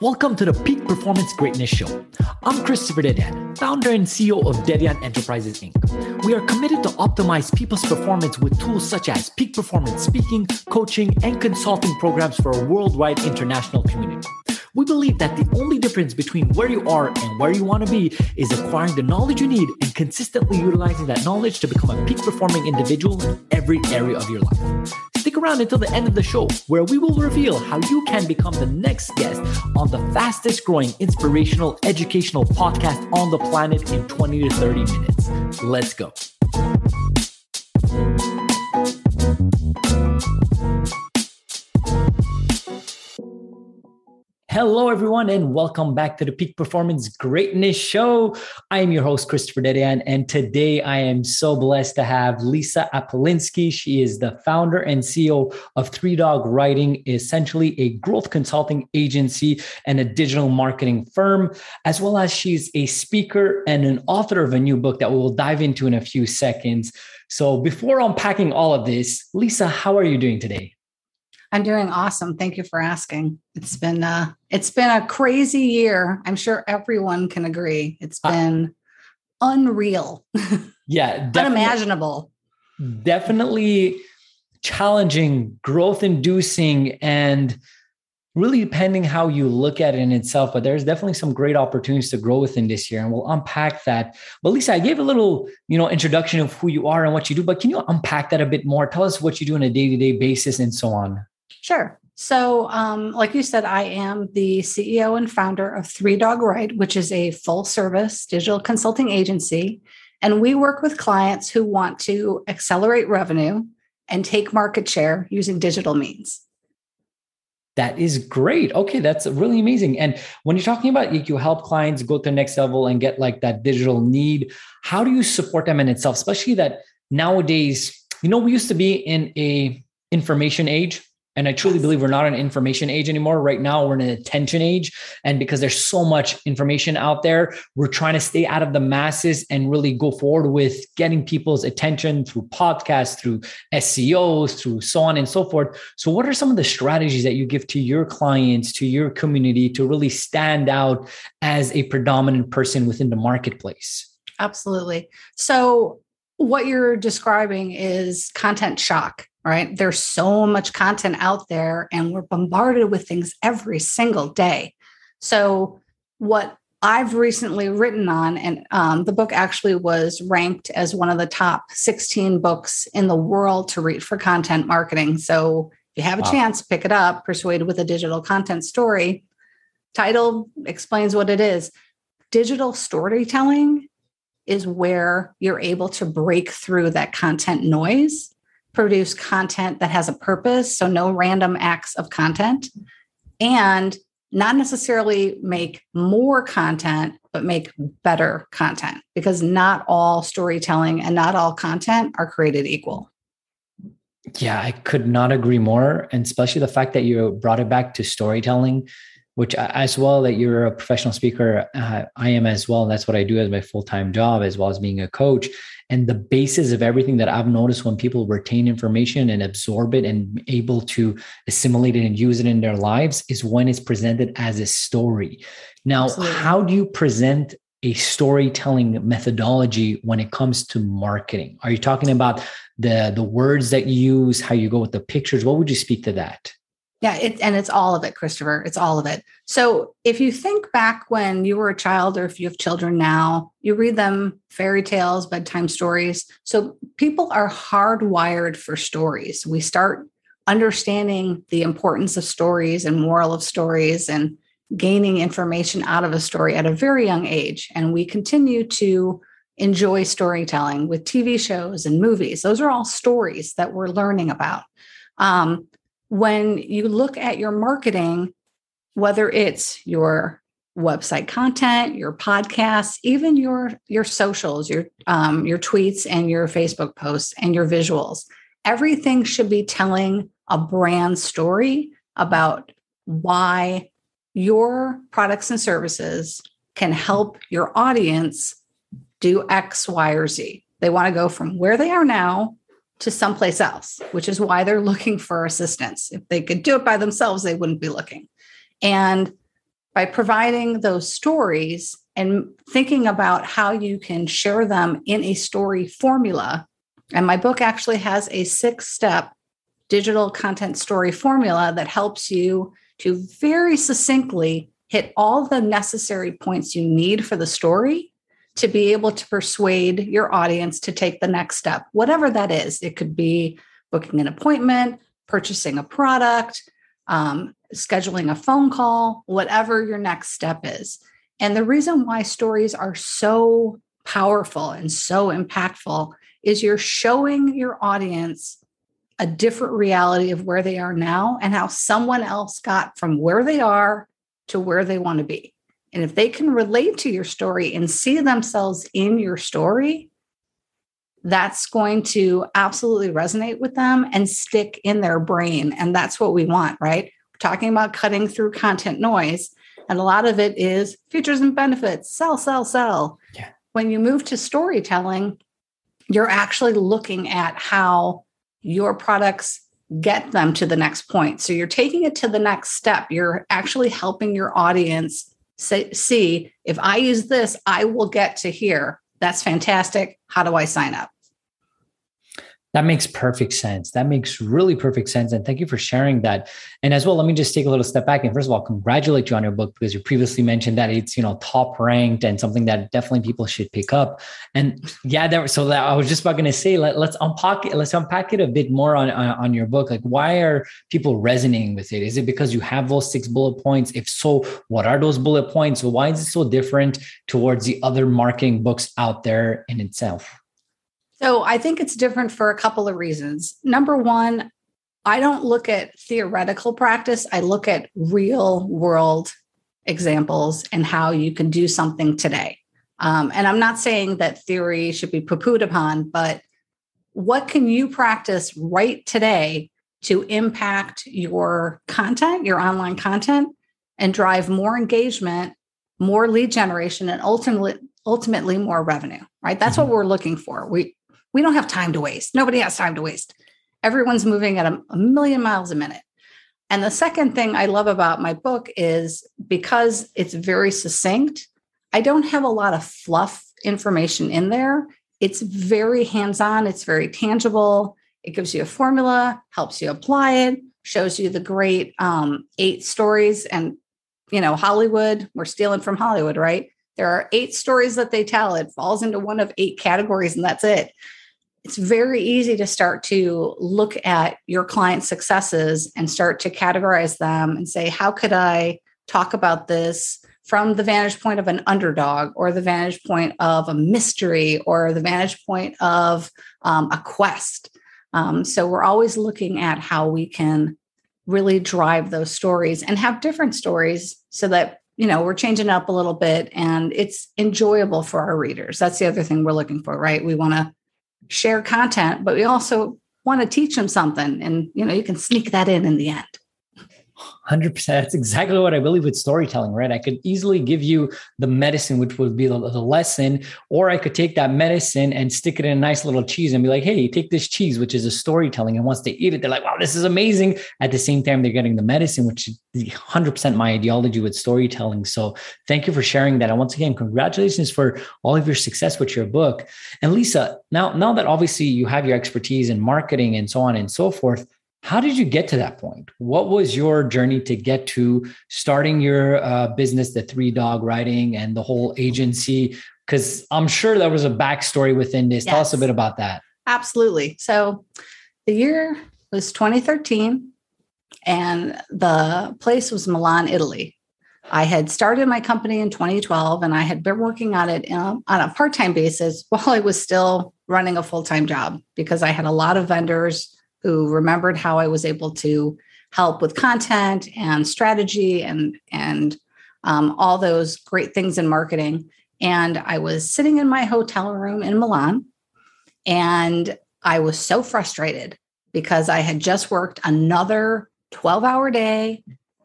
Welcome to the Peak Performance Greatness Show. I'm Christopher Dedeyan, founder and CEO of Dedeyan Enterprises Inc. We are committed to optimize people's performance with tools such as peak performance speaking, coaching, and consulting programs for a worldwide international community. We believe that the only difference between where you are and where you want to be is acquiring the knowledge you need and consistently utilizing that knowledge to become a peak performing individual in every area of your life. Stick around until the end of the show, where we will reveal how you can become the next guest on the fastest growing inspirational educational podcast on the planet in 20 to 30 minutes. Let's go. Hello, everyone, and welcome back to the Peak Performance Greatness Show. I am your host, Christopher Dedeyan, and today I am so blessed to have Lisa Apolinski. She is the founder and CEO of Three Dog Writing, essentially a growth consulting agency and a digital marketing firm, as well as she's a speaker and an author of a new book that we will dive into in a few seconds. So, before unpacking all of this, Lisa, how are you doing today? I'm doing awesome. Thank you for asking. It's been uh it's been a crazy year. I'm sure everyone can agree. It's been uh, unreal. Yeah, unimaginable. Definitely challenging, growth inducing and really depending how you look at it in itself but there's definitely some great opportunities to grow within this year and we'll unpack that but lisa i gave a little you know introduction of who you are and what you do but can you unpack that a bit more tell us what you do on a day-to-day basis and so on Sure. So, um, like you said, I am the CEO and founder of Three Dog Write, which is a full service digital consulting agency. And we work with clients who want to accelerate revenue and take market share using digital means. That is great. Okay, that's really amazing. And when you're talking about you help clients go to the next level and get like that digital need, how do you support them in itself? Especially that nowadays, you know, we used to be in a information age and I truly believe we're not an information age anymore. Right now, we're in an attention age. And because there's so much information out there, we're trying to stay out of the masses and really go forward with getting people's attention through podcasts, through SEOs, through so on and so forth. So, what are some of the strategies that you give to your clients, to your community to really stand out as a predominant person within the marketplace? Absolutely. So, what you're describing is content shock right? There's so much content out there, and we're bombarded with things every single day. So, what I've recently written on, and um, the book actually was ranked as one of the top 16 books in the world to read for content marketing. So, if you have a wow. chance, pick it up Persuaded with a Digital Content Story. Title explains what it is. Digital storytelling is where you're able to break through that content noise produce content that has a purpose. So, no random acts of content, and not necessarily make more content, but make better content because not all storytelling and not all content are created equal. Yeah, I could not agree more. And especially the fact that you brought it back to storytelling which as well that you're a professional speaker uh, i am as well And that's what i do as my full-time job as well as being a coach and the basis of everything that i've noticed when people retain information and absorb it and able to assimilate it and use it in their lives is when it's presented as a story. Now Absolutely. how do you present a storytelling methodology when it comes to marketing? Are you talking about the the words that you use how you go with the pictures? What would you speak to that yeah, it, and it's all of it, Christopher. It's all of it. So if you think back when you were a child, or if you have children now, you read them fairy tales, bedtime stories. So people are hardwired for stories. We start understanding the importance of stories and moral of stories and gaining information out of a story at a very young age. And we continue to enjoy storytelling with TV shows and movies. Those are all stories that we're learning about. Um, when you look at your marketing, whether it's your website content, your podcasts, even your your socials, your um, your tweets and your Facebook posts and your visuals, everything should be telling a brand story about why your products and services can help your audience do X, Y, or Z. They want to go from where they are now to someplace else, which is why they're looking for assistance. If they could do it by themselves, they wouldn't be looking. And by providing those stories and thinking about how you can share them in a story formula. And my book actually has a six step digital content story formula that helps you to very succinctly hit all the necessary points you need for the story to be able to persuade your audience to take the next step, whatever that is. It could be booking an appointment, purchasing a product, um, scheduling a phone call, whatever your next step is. And the reason why stories are so powerful and so impactful is you're showing your audience a different reality of where they are now and how someone else got from where they are to where they want to be. And if they can relate to your story and see themselves in your story, that's going to absolutely resonate with them and stick in their brain. And that's what we want, right? We're talking about cutting through content noise. And a lot of it is features and benefits, sell, sell, sell. Yeah. When you move to storytelling, you're actually looking at how your products get them to the next point. So you're taking it to the next step. You're actually helping your audience say, see if I use this, I will get to here. That's fantastic. How do I sign up? That makes perfect sense. That makes really perfect sense. And thank you for sharing that. And as well, let me just take a little step back and first of all, congratulate you on your book because you previously mentioned that it's, you know, top ranked and something that definitely people should pick up. And yeah, so that I was just about going to say, let, us unpack it, let's unpack it a bit more on, on, on your book. Like, why are people resonating with it? Is it because you have those six bullet points? If so, what are those bullet points? Why is it so different towards the other marketing books out there in itself? So I think it's different for a couple of reasons. Number one, I don't look at theoretical practice, I look at real world examples and how you can do something today. Um, and I'm not saying that theory should be poo pooed upon, but what can you practice right today to impact your content, your online content, and drive more engagement, more lead generation, and ultimately, ultimately more revenue? Right? That's mm-hmm. what we're looking for. We we don't have time to waste. Nobody has time to waste. Everyone's moving at a, million miles a minute. And the second thing I love about my book is because it's very succinct, I don't have a lot of fluff information in there. It's very hands on, it's very tangible. It gives you a formula, helps you apply it, shows you the great um, eight stories. And, you know, Hollywood, we're stealing from Hollywood, right? There are eight stories that they tell. It falls into one of eight categories, and that's it it's very easy to start to look at your client successes and start to categorize them and say, how could I talk about this from the vantage point of an underdog or the vantage point of a mystery or the vantage point of um, a quest? Um, so we're always looking at how we can really drive those stories and have different stories so that you know we're changing up a little bit and it's enjoyable for our readers that's the other thing we're looking for right we want to share content, but we also want to teach them something. And, you know, you can sneak that in in the end. 100% that's exactly what i believe with storytelling right? I could easily give you the medicine which would be the, lesson or i could take that medicine and stick it in a nice little cheese and be like hey take this cheese which is a storytelling and once they eat it. They're like wow this is amazing. At the same time they're getting the medicine which is 100% my ideology with storytelling. So thank you for sharing that. And once again congratulations for all of your success with your book. And lisa now now that obviously you have your expertise in marketing and so on and so forth how did you get to that point? What was your journey to get to starting your uh, business, the three dog writing and the whole agency? Because I'm sure there was a backstory within this. Yes. Tell us a bit about that. Absolutely. So the year was 2013, and the place was Milan, Italy. I had started my company in 2012 and I had been working on it a, on a part time basis while I was still running a full time job because I had a lot of vendors who remembered how I was able to help with content and strategy and and um, all those great things in marketing. And I was sitting in my hotel room in Milan, and I was so frustrated because I had just worked another 12 hour day.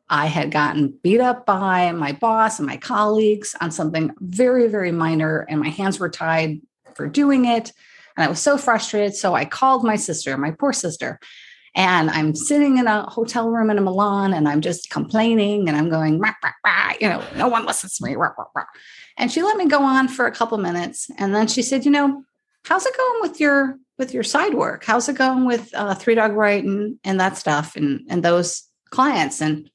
I had gotten beat up by my boss and my colleagues on something very, very minor, and my hands were tied for doing it. And I was so frustrated. So I called my sister, my poor sister. And I'm sitting in a hotel room in Milan and I'm just complaining and I'm going, rah, rah, rah, you know, no one listens to me. And she let me go on for a couple minutes. And then she said, you know, how's it going with your with your side work? How's it going with uh, Three Dog and, and that stuff and, and those clients? And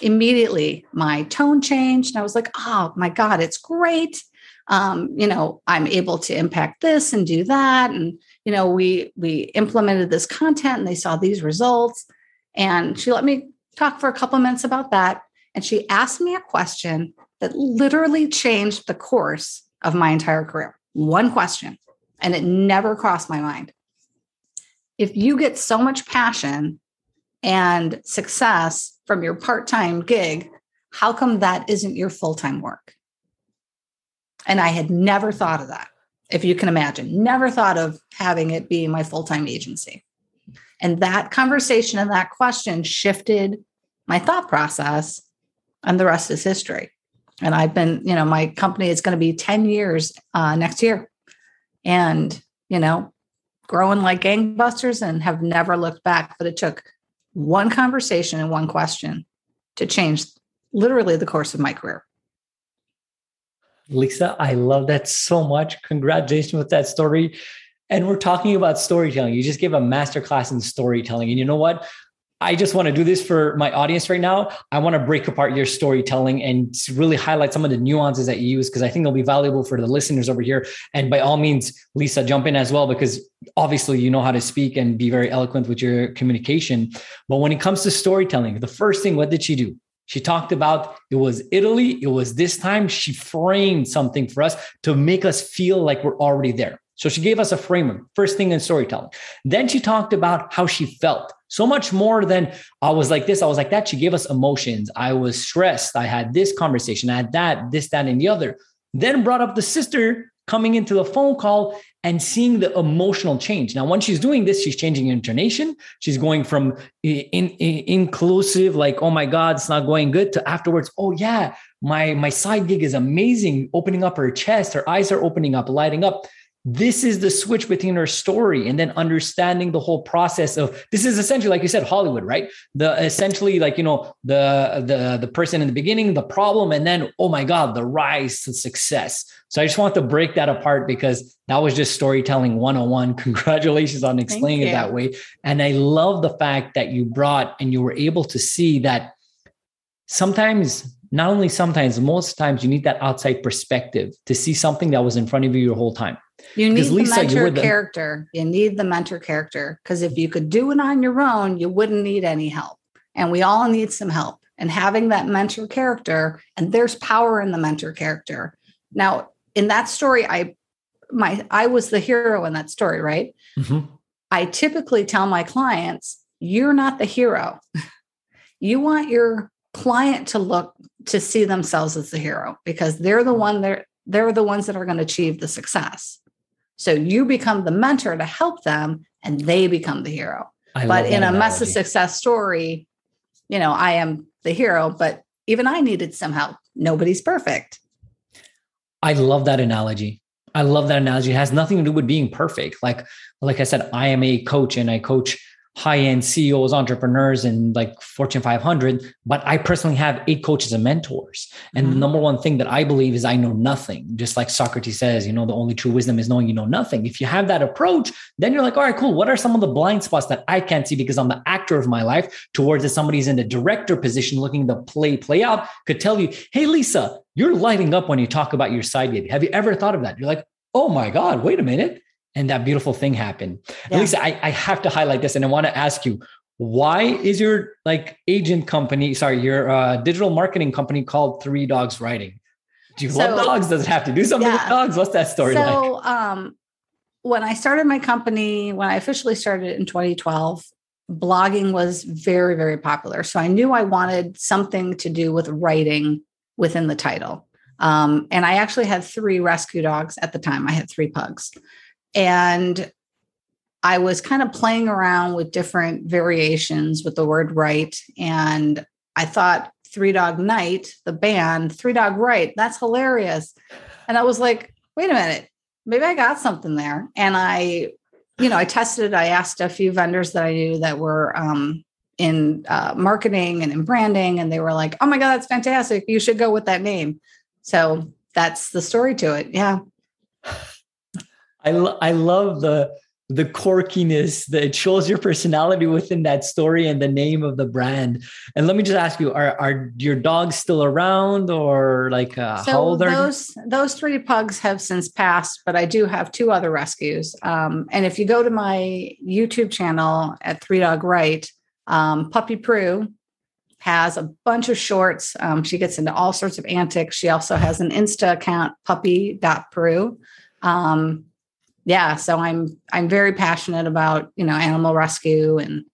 immediately my tone changed. And I was like, oh my God, it's great. Um, you know, I'm able to impact this and do that. And, you know, we we implemented this content and they saw these results. And she let me talk for a couple minutes about that. And she asked me a question that literally changed the course of my entire career. One question and it never crossed my mind. If you get so much passion and success from your part time gig, how come that isn't your full time work? And I had never thought of that, if you can imagine, never thought of having it be my full time agency. And that conversation and that question shifted my thought process, and the rest is history. And I've been, you know, my company is going to be 10 years uh, next year and, you know, growing like gangbusters and have never looked back. But it took one conversation and one question to change literally the course of my career. Lisa, I love that so much. Congratulations with that story. And we're talking about storytelling. You just gave a masterclass in storytelling. And you know what? I just want to do this for my audience right now. I want to break apart your storytelling and really highlight some of the nuances that you use because I think they'll be valuable for the listeners over here. And by all means, Lisa, jump in as well because obviously you know how to speak and be very eloquent with your communication. But when it comes to storytelling, the first thing, what did she do? She talked about it was Italy. It was this time she framed something for us to make us feel like we're already there. So she gave us a framework, first thing in storytelling. Then she talked about how she felt so much more than I was like this, I was like that. She gave us emotions. I was stressed. I had this conversation, I had that, this, that, and the other. Then brought up the sister coming into the phone call and seeing the emotional change. Now, once she's doing this, she's changing intonation. She's going from in, in, inclusive, like, oh my God, it's not going good, to afterwards, oh yeah, my my side gig is amazing, opening up her chest, her eyes are opening up, lighting up this is the switch between her story and then understanding the whole process of this is essentially like you said hollywood right? The essentially like you know the the the person in the beginning the problem and then oh my god the rise to success. So i just want to break that apart because that was just storytelling 101 congratulations on explaining it that way. And i love the fact that you brought and you were able to see that sometimes not only sometimes most times you need that outside perspective to see something that was in front of you your whole time you need Lisa, the mentor character. You need the mentor character because if you could do it on your own, you wouldn't need any help. And we all need some help. And having that mentor character, and there's power in the mentor character. Now, in that story, I my I was the hero in that story, right? Mm-hmm. I typically tell my clients, you're not the hero. you want your client to look to see themselves as the hero because they're the one that they're the ones that are going to achieve the success. So you become the mentor to help them and they become the hero. I but in a mess of success story, you know, I am the hero, but even I needed some help. Nobody's perfect. I love that analogy. I love that analogy. It has nothing to do with being perfect. Like, like I said, I am a coach and I coach high end CEOs, entrepreneurs, and like Fortune 500. But I personally have eight coaches and mentors. And mm-hmm. the number one thing that I believe is I know nothing. Just like Socrates says, you know, the only true wisdom is knowing you know nothing. If you have that approach, then you're like, all right, cool. What are some of the blind spots that I can't see because I'm the actor of my life? Towards if somebody's in the director position looking to play, play out, could tell you, hey, Lisa, you're lighting up when you talk about your side gig. Have you ever thought of that? You're like, oh my God, wait a minute and that beautiful thing happened. Yeah. Lisa, I, I have to highlight this and I want to ask you, why is your like agent company, sorry, your uh, digital marketing company called Three Dogs Writing? Do you so, love dogs? Does it have to do something yeah. with dogs? What's that story so, like? Um, when I started my company, when I officially started it in 2012, blogging was very, very popular. So I knew I wanted something to do with writing within the title. Um, and I actually had three rescue dogs at the time. I had three pugs. And I was kind of playing around with different variations with the word right. And I thought Three Dog Night, the band, Three Dog Write, that's hilarious. And I was like, wait a minute, maybe I got something there. And I you know, I tested, I asked a few vendors that I knew that were um, in uh, marketing and in branding, and they were like, oh my God, that's fantastic. You should go with that name. So that's the story to it. Yeah. I, lo- I love the the quirkiness that it shows your personality within that story and the name of the brand. And let me just ask you: Are are your dogs still around, or like uh, so how old are those? Those three pugs have since passed, but I do have two other rescues. Um, and if you go to my YouTube channel at Three Dog Write, um, Puppy Prue has a bunch of shorts. Um, she gets into all sorts of antics. She also has an Insta account, puppy.prue. Um, yeah, so I'm I'm very passionate about you know animal rescue and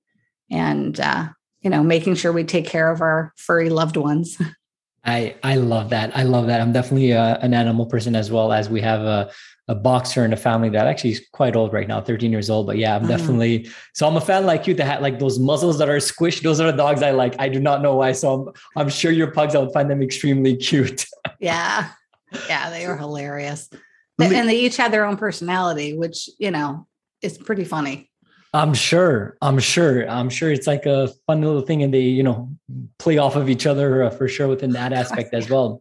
and uh, you know making sure we take care of our furry loved ones. I I love that. I love that. I'm definitely a, uh, an animal person as well as we have a a boxer in a family that actually is quite old right now, 13 years old. But yeah, I'm mm-hmm. definitely so I'm a fan like you that had like those muzzles that are squished. Those are the dogs I like. I do not know why. So I'm I'm sure your pugs, I would find them extremely cute. yeah. Yeah, they are hilarious. And they each had their own personality, which, you know, is pretty funny. I'm sure. I'm sure. I'm sure it's like a fun little thing, and they, you know, play off of each other uh, for sure within that aspect as well.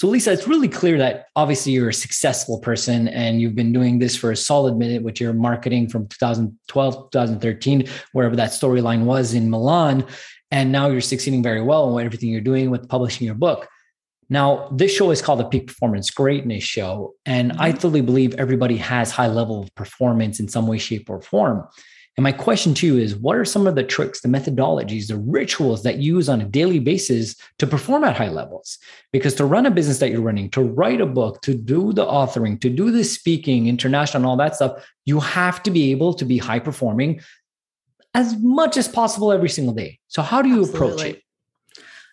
So, Lisa, it's really clear that obviously you're a successful person and you've been doing this for a solid minute with your marketing from 2012, 2013, wherever that storyline was in Milan. And now you're succeeding very well in everything you're doing with publishing your book. Now, this show is called the Peak Performance Greatness Show. And I mm-hmm. believe everybody has high level of performance in some way, shape, or form. And my question to you is what are some of the tricks, the methodologies, the rituals that you use on a daily basis to perform at high levels? Because to run a business that you're running, to write a book, to do the authoring, to do the speaking, international, and all that stuff, you have to be able to be high performing as much as possible every single day. So, how do you Absolutely. approach it?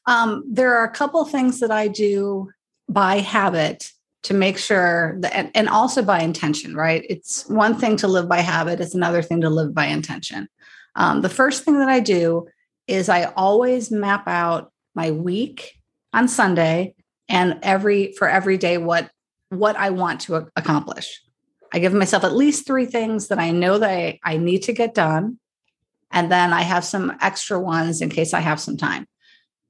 Um, there are a couple things that I do by habit to make sure that and, and also by intention right? It's one thing to live by habit it's another thing to live by intention. Um, the first thing that i do is i always map out my week on sunday and every for every day what what i want to accomplish. I give myself at least three things that i know that I, I need to get done and then i have some extra ones in case i have some time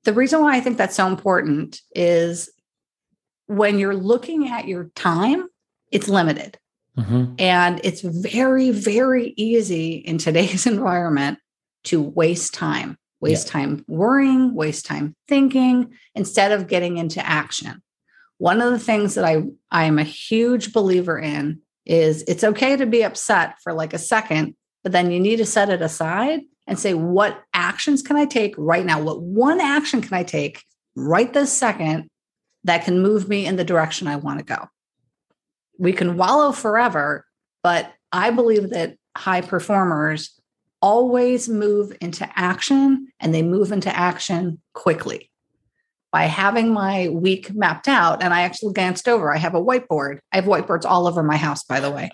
the reason why i think that's so important is when you're looking at your time, it's limited. Mm-hmm. And it's very, very easy in today's environment to waste time, waste yeah. time worrying, waste time thinking instead of getting into action. One of the things that I, I'm a huge believer in is it's okay to be upset for like a second, but then you need to set it aside and say, what actions can I take right now? What one action can I take right this second that can move me in the direction I want to go. We can wallow forever, but I believe that high performers always move into action and they move into action quickly. By having my week mapped out, and I actually glanced over, I have a whiteboard. I have whiteboards all over my house, by the way.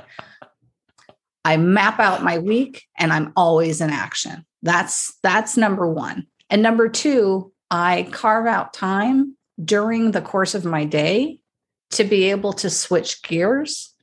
I map out my week and I'm always in action. That's that's number 1. And number 2, I carve out time during the course of my day to be able to switch gears.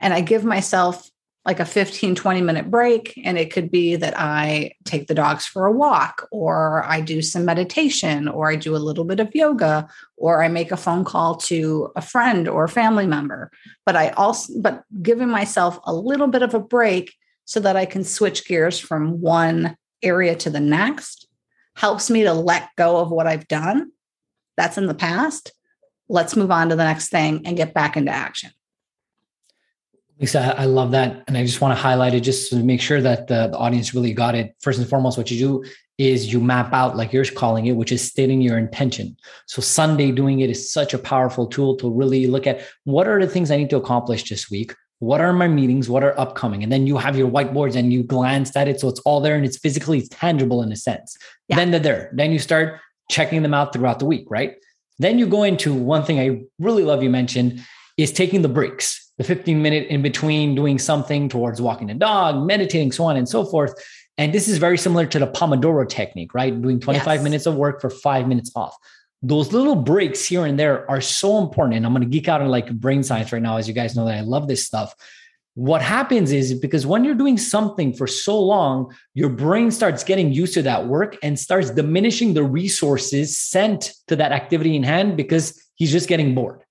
And I give myself like a 15, 20 minute break. And it could be that I take the dogs for a walk, or I do some meditation, or I do a little bit of yoga, or I make a phone call to a friend or a family member. But I also, but giving myself a little bit of a break so that I can switch gears from one area to the next helps me to let go of what I've done that's in the past. Let's move on to the next thing and get back into action. Lisa, I love that. And I just want to highlight it just to make sure that the, the, audience really got it. First and foremost, what you do is you map out, like you're calling it, which is stating your intention. So Sunday doing it is such a powerful tool to really look at what are the things I need to accomplish this week? What are my meetings? What are upcoming? And then you have your whiteboards and you glance at it. So it's all there and it's physically tangible in a sense. Yeah. Then they're there. Then you start checking them out throughout the week, right? Then you go into one thing I really love you mentioned is taking the breaks, the 15 minute in between doing something towards walking the dog, meditating, so on and so forth. And this is very similar to the Pomodoro technique, right? Doing 25 yes. minutes of work for five minutes off. Those little breaks here and there are so important. And I'm going to geek out on like brain science right now, as you guys know that I love this stuff. what happens is because when you're doing something for so long, your brain starts getting used to that work and starts diminishing the resources sent to that activity in hand because he's just getting bored.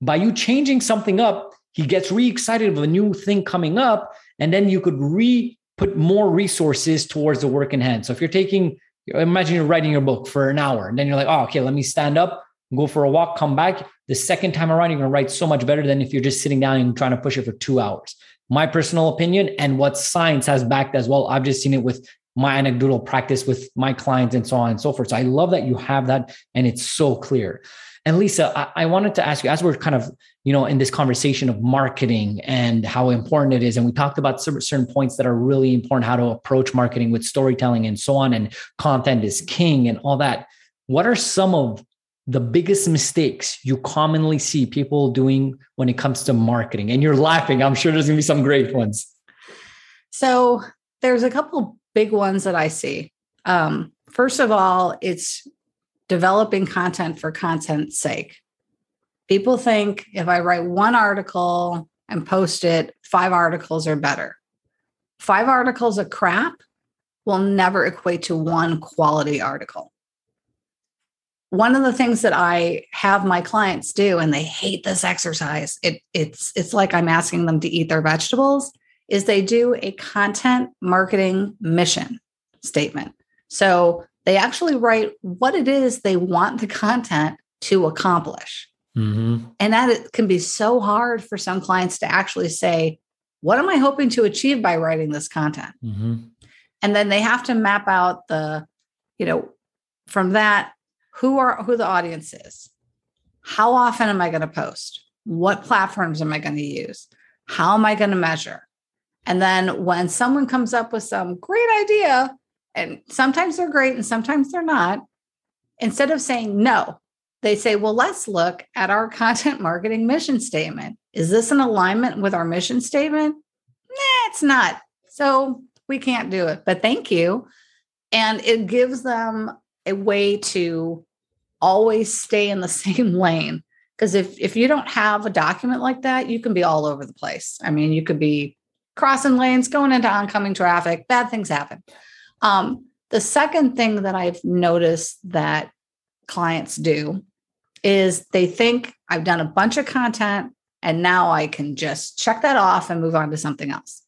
By you changing something up, he gets re excited of a new thing coming up, and then you could re put more resources towards the work in hand. So if you're taking, imagine you're writing your book for an hour, and then you're like, oh, okay, let me stand up, go for a walk, come back. The second time around, you're going to write so much better than if you're just sitting down and trying to push it for two hours. My personal opinion and what science has backed as well. I've just seen it with my anecdotal practice with my clients and so on and so forth. So I love that you have that and it's so clear. And Lisa, I, I, wanted to ask you as we're kind of, you know, in this conversation of marketing and how important it is. And we talked about certain points that are really important, how to approach marketing with storytelling and so on, and content is king and all that. What are some of the biggest mistakes you commonly see people doing when it comes to marketing? And you're laughing. I'm sure there's going to be some great ones. So there's a couple big ones that I see. Um, first of all, it's developing content for content's sake. People think if I write one article and post it, five articles are better. Five articles of crap will never equate to one quality article one of the things that I have my clients do, and they hate this exercise, it, it's it's like I'm asking them to eat their vegetables, is they do a content marketing mission statement. So they actually write what it is they want the content to accomplish. Mm-hmm. And that it can be so hard for some clients to actually say, what am I hoping to achieve by writing this content? Mm-hmm. And then they have to map out the, you know, from that who are who the audience is how often am i going to post what platforms am i going to use how am i going to measure and then when someone comes up with some great idea and sometimes they're great and sometimes they're not instead of saying no they say well let's look at our content marketing mission statement. Is this in alignment with our mission statement? Nah it's not. So we can't do it but thank you. And it gives them a way to always stay in the same lane because if if you don't have a document like that you can be all over the place. I mean you could be crossing lanes going into oncoming traffic bad things happen um, the second thing that i've noticed that clients do is they think i've done a bunch of content and now i can just check that off and move on to something else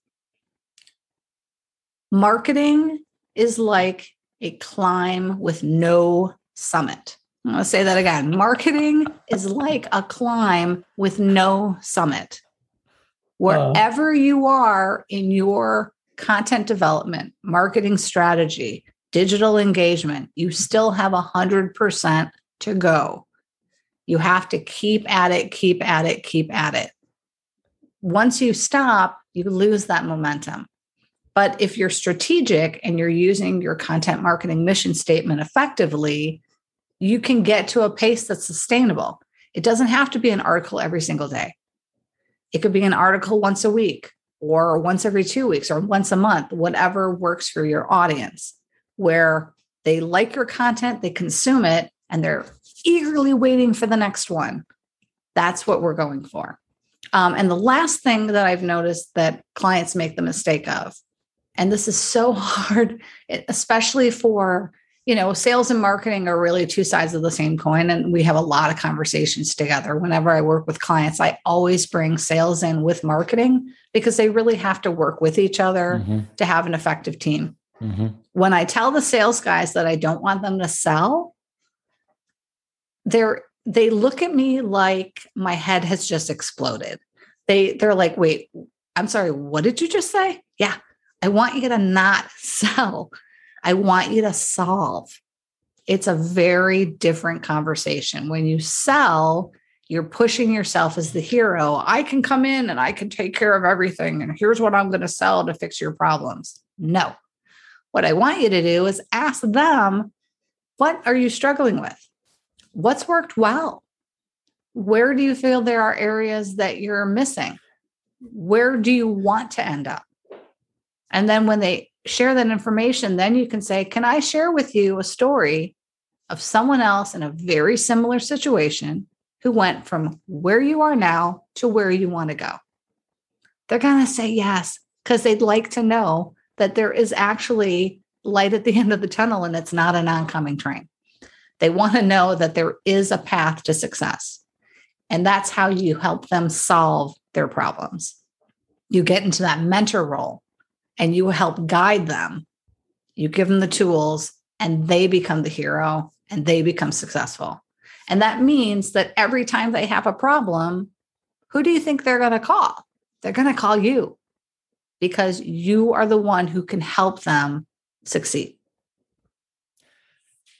marketing is like a climb with no summit I'm going to say that again. Marketing is like a climb with no summit. Wherever uh, you are in your content development, marketing strategy, digital engagement, you still have 100% to go. You have to keep at it, keep at it, keep at it. Once you stop, you lose that momentum. But if you're strategic and you're using your content marketing mission statement effectively, you can get to a pace that's sustainable. It doesn't have to be an article every single day. It could be an article once a week or once every two weeks or once a month, whatever works for your audience, where they like your content, they consume it, and they're eagerly waiting for the next one. That's what we're going for. Um, and the last thing that I've noticed that clients make the mistake of, and this is so hard, especially for you know, sales and marketing are really two sides of the same coin. And we have a lot of conversations together. Whenever I work with clients, I always bring sales in with marketing because they really have to work with each other mm-hmm. to have an effective team. Mm-hmm. When I tell the sales guys that I don't want them to sell, they're they look at me like my head has just exploded. They they're like, "Wait, I'm sorry, what did you just say?" Yeah, I want you to not sell. I want you to solve. It's a very different conversation. When you sell, you're pushing yourself as the hero. I can come in and I can take care of everything. And here's what I'm going to sell to fix your problems. No. What I want you to do is ask them, what are you struggling with? What's worked well? Where do you feel there are areas that you're missing? Where do you want to end up? And then when they share that information, then you can say, Can I share with you a story of someone else in a very similar situation who went from where you are now to where you want to go? they're going to say yes because they'd like to know that there is actually light at the end of the tunnel and it's not an oncoming train. They want to know that there is a path to success. And that's how you help them solve their problems. You get into that mentor role and you help guide them. You give them the tools and they become the hero and they become successful. And that means that every time they have a problem, who do you think they're going to call? They're going to call you because you are the one who can help them succeed.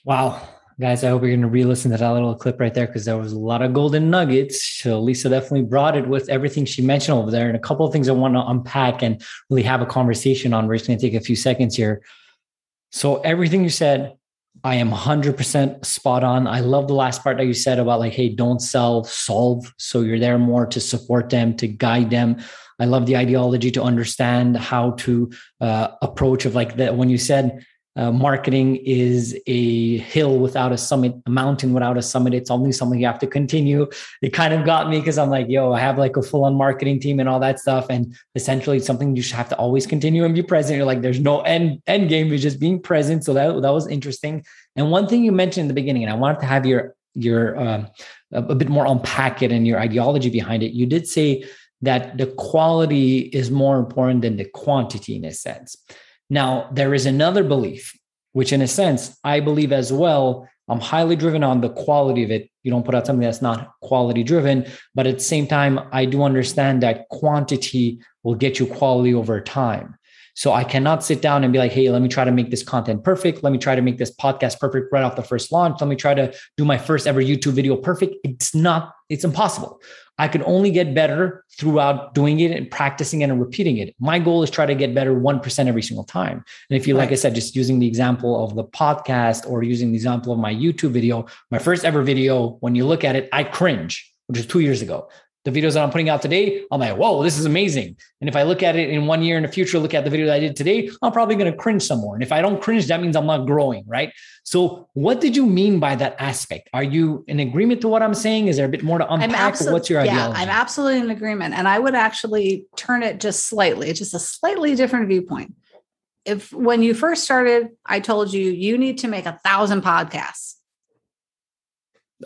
Wow. Guys, I hope you're going to re listen to that little clip right there because there was a lot of golden nuggets. So Lisa definitely brought it with everything she mentioned over there. And a couple of things I want to unpack and really have a conversation on. We're just going to take a few seconds here. So, everything you said, I am 100% spot on. I love the last part that you said about like, hey, don't sell, solve. So you're there more to support them, to guide them. I love the ideology to understand how to uh, approach of like that. When you said uh, marketing is a hill without a summit, a mountain without a summit. It's only something you have to continue. It kind of got me because I'm like, yo, I have like a full on marketing team and all that stuff. And essentially it's something you should have to always continue and be present. You're like, there's no end end game. It's just being present. So that, that was interesting. And one thing you mentioned in the beginning, and I wanted to have your, your, um, a, bit more unpack it and your ideology behind it. You did say that the quality is more important than the quantity in a sense. Now, there is another belief, which in a sense, I believe as well. I'm highly driven on the quality of it. You don't put out something that's not quality driven, but at the same time, I do understand that quantity will get you quality over time. So I cannot sit down and be like, hey, let me try to make this content perfect. Let me try to make this podcast perfect right off the first launch. Let me try to do my first ever YouTube video perfect. It's not, it's impossible. I can only get better throughout doing it and practicing it and repeating it. My goal is try to get better 1% every single time. And if you, right. like I said, just using the example of the podcast or using the example of my YouTube video, my first ever video, when you look at it, I cringe, which is two years ago the videos that I'm putting out today, I'm like, whoa, this is amazing. And if I look at it in one year in the future, look at the video that I did today, I'm probably going to cringe some more. And if I don't cringe, that means I'm not growing, right? So, what did you mean by that aspect? Are you in agreement to what I'm saying? Is there a bit more to unpack? Absol- what's your yeah, I'm absolutely in agreement. And I would actually turn it just slightly, just a slightly different viewpoint. If when you first started, I told you, you need to make a thousand podcasts.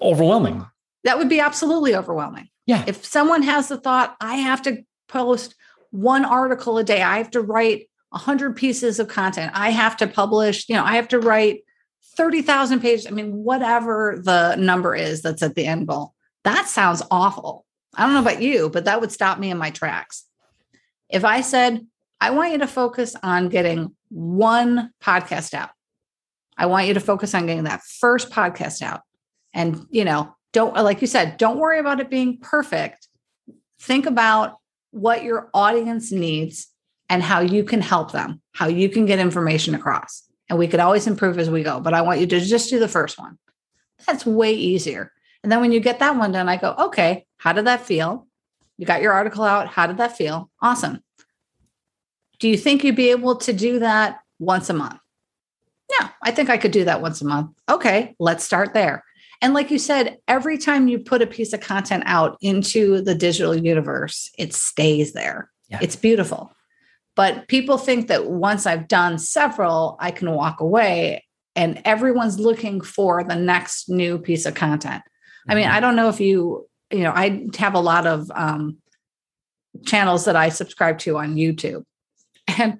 Overwhelming. That would be absolutely overwhelming yeah. If someone has the thought, I have to post one article a day, I have to write 100 pieces of content, I have to publish, you know, I have to write 30,000 pages. I mean, whatever the number is that's at the end goal, that sounds awful. I don't know about you, but that would stop me in my tracks. If I said, I want you to focus on getting one podcast out, I want you to focus on getting that first podcast out. And, you know, don't uh, like you said don't worry about it being perfect. Think about what your audience needs and how you can help them how you can get information across. And we could always improve as we go but i want you to just do the first one. That's way easier. And then when you get that one done i go okay how did that feel? You got your article out. How did that feel? Awesome. Do you think you'd be able to do that once a month? Yeah i think i could do that once a month. Okay let's start there and like you said, every time you put a piece of content out into the digital universe, it stays there. Yeah. It's beautiful. But people think that once I've done several, I can walk away and everyone's looking for the next new piece of content. Mm-hmm. I mean, mm-hmm. I don't know if you, you know, I have a lot of um, channels that I subscribe to on YouTube. And,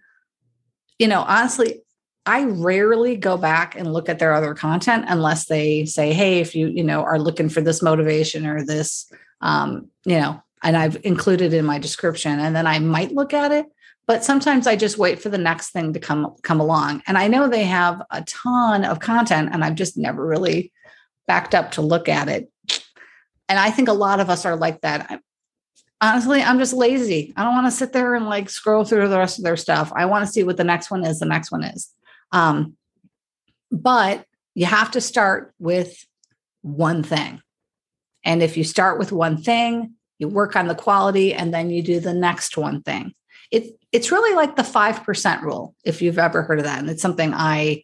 you know, honestly, I rarely go back and look at their other content unless they say, "Hey, if you you know are looking for this motivation or this, um, you know," and I've included in my description, and then I might look at it. But sometimes I just wait for the next thing to come come along, and I know they have a ton of content, and I've just never really backed up to look at it. And I think a lot of us are like that. I, honestly, I'm just lazy. I don't want to sit there and like scroll through the rest of their stuff. I want to see what the next one is. The next one is. Um, but you have to start with one thing. And if you start with one thing, you work on the quality and then you do the next one thing. It, it's really like the 5% rule, if you've ever heard of that. And it's something I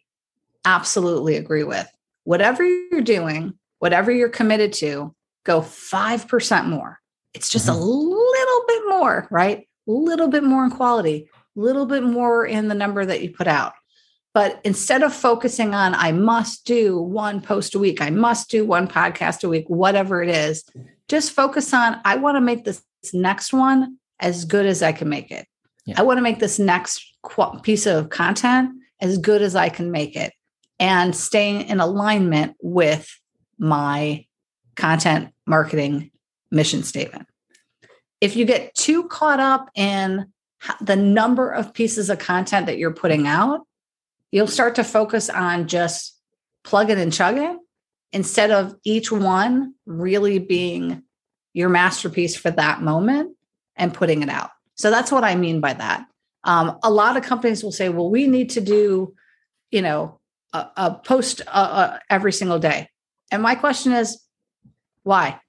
absolutely agree with. Whatever you're doing, whatever you're committed to, go 5% more. It's just mm-hmm. a little bit more, right? a little bit more in quality, a little bit more in the number that you put out. But instead of focusing on, I must do one post a week, I must do one podcast a week, whatever it is, just focus on, I want to make this next one as good as I can make it. Yeah. I want to make this next piece of content as good as I can make it and staying in alignment with my content marketing mission statement. If you get too caught up in the number of pieces of content that you're putting out, you'll start to focus on just plugging and chugging instead of each one really being your masterpiece for that moment and putting it out. So that's what I mean by that. Um, a lot of companies will say, well, we need to do, you know, a, a post uh, uh, every single day. And my question is, why?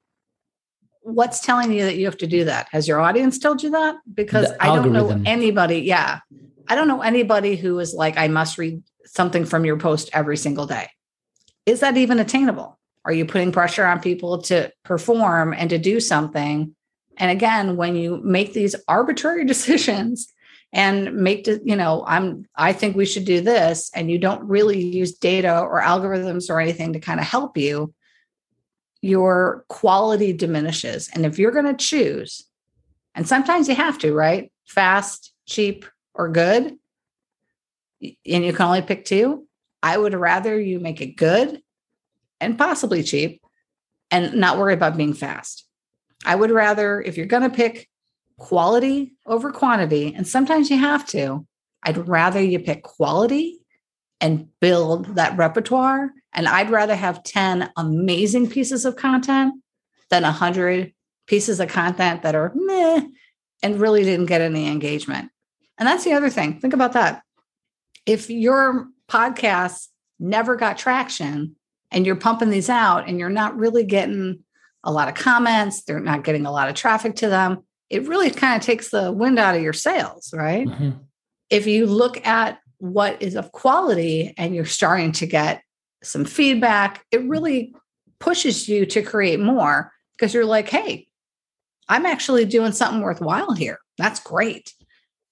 What's telling you that you have to do that? Has your audience told you that? Because the I don't know anybody. Yeah. I don't know anybody who is like, I must read something from your post every single day. Is that even attainable? Are you putting pressure on people to perform and to do something? And again, when you make these arbitrary decisions and make you know i'm i think we should do this and you don't really use data or algorithms or anything to kind of help you your quality diminishes and if you're going to choose and sometimes you have to right fast cheap or good and you can only pick two i would rather you make it good and possibly cheap and not worry about being fast i would rather if you're going to pick quality over quantity. And sometimes you have to. I'd rather you pick quality and build that repertoire. And I'd rather have 10 amazing pieces of content than 100 pieces of content that are meh and really didn't get any engagement. And that's the other thing. Think about that. If your podcast never got traction and you're pumping these out and you're not really getting a lot of comments, they're not getting a lot of traffic to them, it really kind of takes the wind out of your sails, right? Mm-hmm. If you look at what is of quality and you're starting to get some feedback, it really pushes you to create more because you're like, hey, I'm actually doing something worthwhile here. That's great.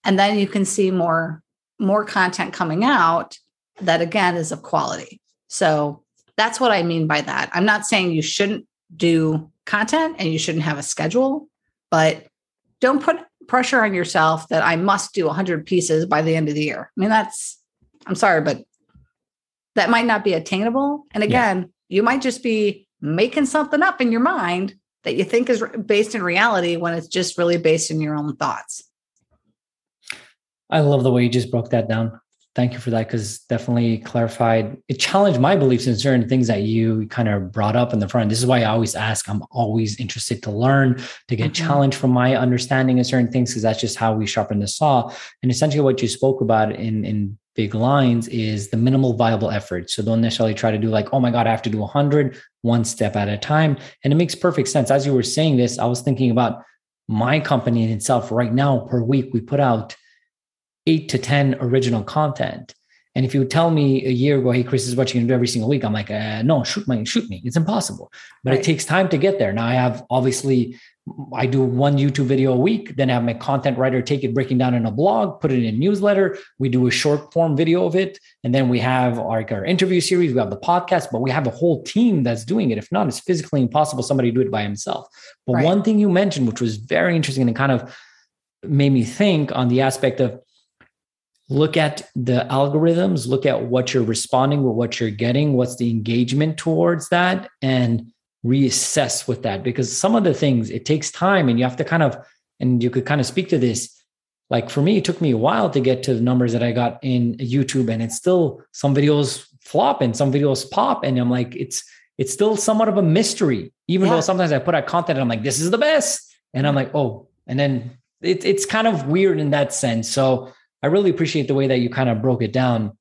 And then you can see more more content coming out that again is of quality. So that's what I mean by that. I'm not saying you shouldn't do content and you shouldn't have a schedule, but don't put pressure on yourself that I must do 100 pieces by the end of the year. I mean, that's, I'm sorry, but that might not be attainable. And again, yeah. you might just be making something up in your mind that you think is based in reality when it's just really based in your own thoughts. I love the way you just broke that down. Thank you for that because definitely clarified it challenged my beliefs in certain things that you kind of brought up in the front. This is why i always ask i'm always interested to learn to get mm-hmm. challenged from my understanding of certain things because that's just how we sharpen the saw. And essentially what you spoke about in in big lines is the minimal viable effort. So don't necessarily try to do like oh my god i have to do 100 one step at a time. And it makes perfect sense. As you were saying this i was thinking about my company in itself right now per week we put out eight to 10 original content. And if you tell me a year ago, hey, Chris, this is what you're gonna do every single week, I'm like, uh, no, shoot me, shoot me. It's impossible. But right. it takes time to get there. Now I have obviously I do one YouTube video a week, then I have my content writer take it, breaking down in a blog, put it in a newsletter. We do a short form video of it. And then we have like our interview series, we have the podcast, but we have a whole team that's doing it. If not, it's physically impossible somebody do it by himself. But right. one thing you mentioned, which was very interesting and kind of made me think on the aspect of look at the algorithms, look at what you're responding with, what you're getting, what's the engagement towards that, and reassess with that. Because some of the things it takes time and you have to kind of, and you could kind of speak to this. Like for me, it took me a while to get to the numbers that I got in YouTube, and it's still some videos flop and some videos pop. And I'm like, it's it's still somewhat of a mystery, even yeah. though sometimes I put out content and I'm like, this is the best. And I'm like, oh, and then it, it's kind of weird in that sense. So I really appreciate the way that you kind of broke it down.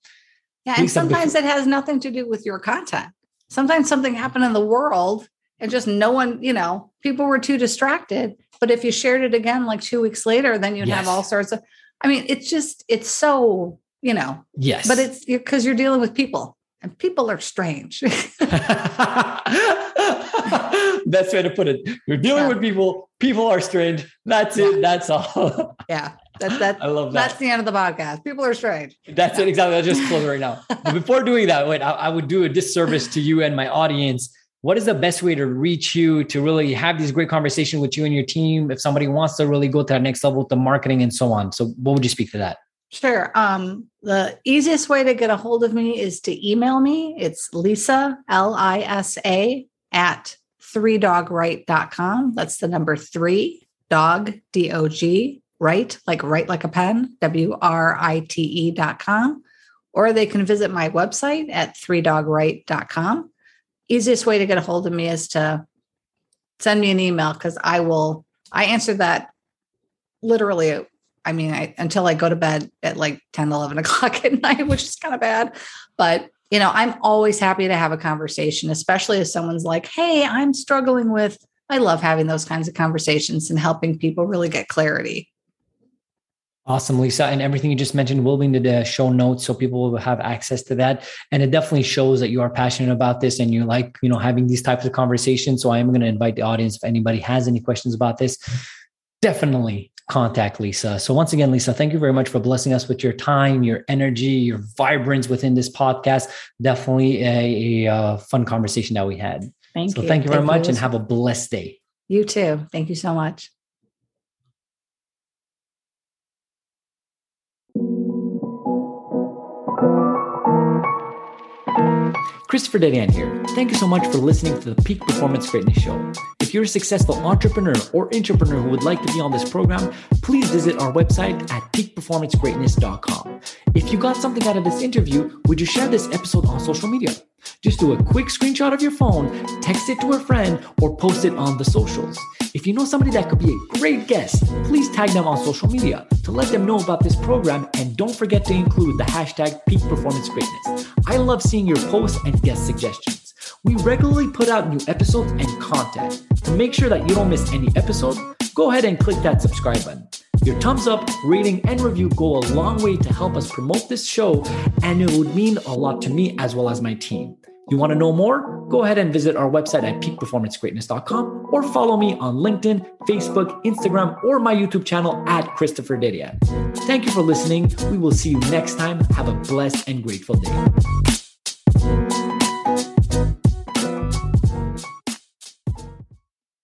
Yeah, and sometimes it has nothing to do with your content. Sometimes something happened in the world and just no one, you know, people were too distracted. But if you shared it again like two weeks later, then you'd yes. have all sorts of. I mean, it's just it's so you know. Yes. But it's because you're dealing with people. and people are strange. Best way to put it. You're dealing yeah. with people. People are strange. That's yeah. it. That's all. yeah. That, that, I love that. That's the end of the podcast. People are strange. That's it. Exactly. I'll just close right now. But before doing that, wait, I, I would do a disservice to you and my audience. What is the best way to reach you to really have these great conversations with you and your team? If somebody wants to really go to that next level with the marketing and so on. So what would you speak to that? Sure. Um, the easiest way to get a hold of me is to email me. It's Lisa, L I S A, at three dogwrite.com. That's the number three, dog, D O G, write, like write like a pen, W R I T E dot com, Or they can visit my website at three dogwrite.com. Easiest way to get a hold of me is to send me an email because I will, I answer that literally I mean, I, until I go to bed at like 10, 11 o'clock at night, which is kind of bad. But, you know, I'm always happy to have a conversation, especially if someone's like, hey, I'm struggling with, I love having those kinds of conversations and helping people really get clarity. Awesome, Lisa. And everything you just mentioned will be in the show notes so people will have access to that. And it definitely shows that you are passionate about this and you like, you know, having these types of conversations. So I am going to invite the audience if anybody has any questions about this, definitely contact Lisa. So once again, Lisa, thank you very much for blessing us with your time, your energy, your vibrance within this podcast. Definitely a, a uh, fun conversation that we had. Thank so you. Thank you very thank much you. and have a blessed day. You too. Thank you so much. Christopher Dedeyan here. Thank you so much for listening to the Peak Performance Greatness Show. If you're a successful entrepreneur or entrepreneur who would like to be on this program, please visit our website at peakperformancegreatness.com. If you got something out of this interview, would you share this episode on social media? Just do a quick screenshot of your phone, text it to a friend, or post it on the socials. If you know somebody that could be a great guest, please tag them on social media to let them know about this program and don't forget to include the hashtag peak performance greatness. I love seeing your posts and guest suggestions. We regularly put out new episodes and content. To make sure that you don't miss any episode, go ahead and click that subscribe button. Your thumbs up, rating, and review go a long way to help us promote this show, and it would mean a lot to me as well as my team. You want to know more? Go ahead and visit our website at peakperformancegreatness.com or follow me on LinkedIn, Facebook, Instagram, or my YouTube channel at Christopher Dedeyan. Thank you for listening. We will see you next time. Have a blessed and grateful day.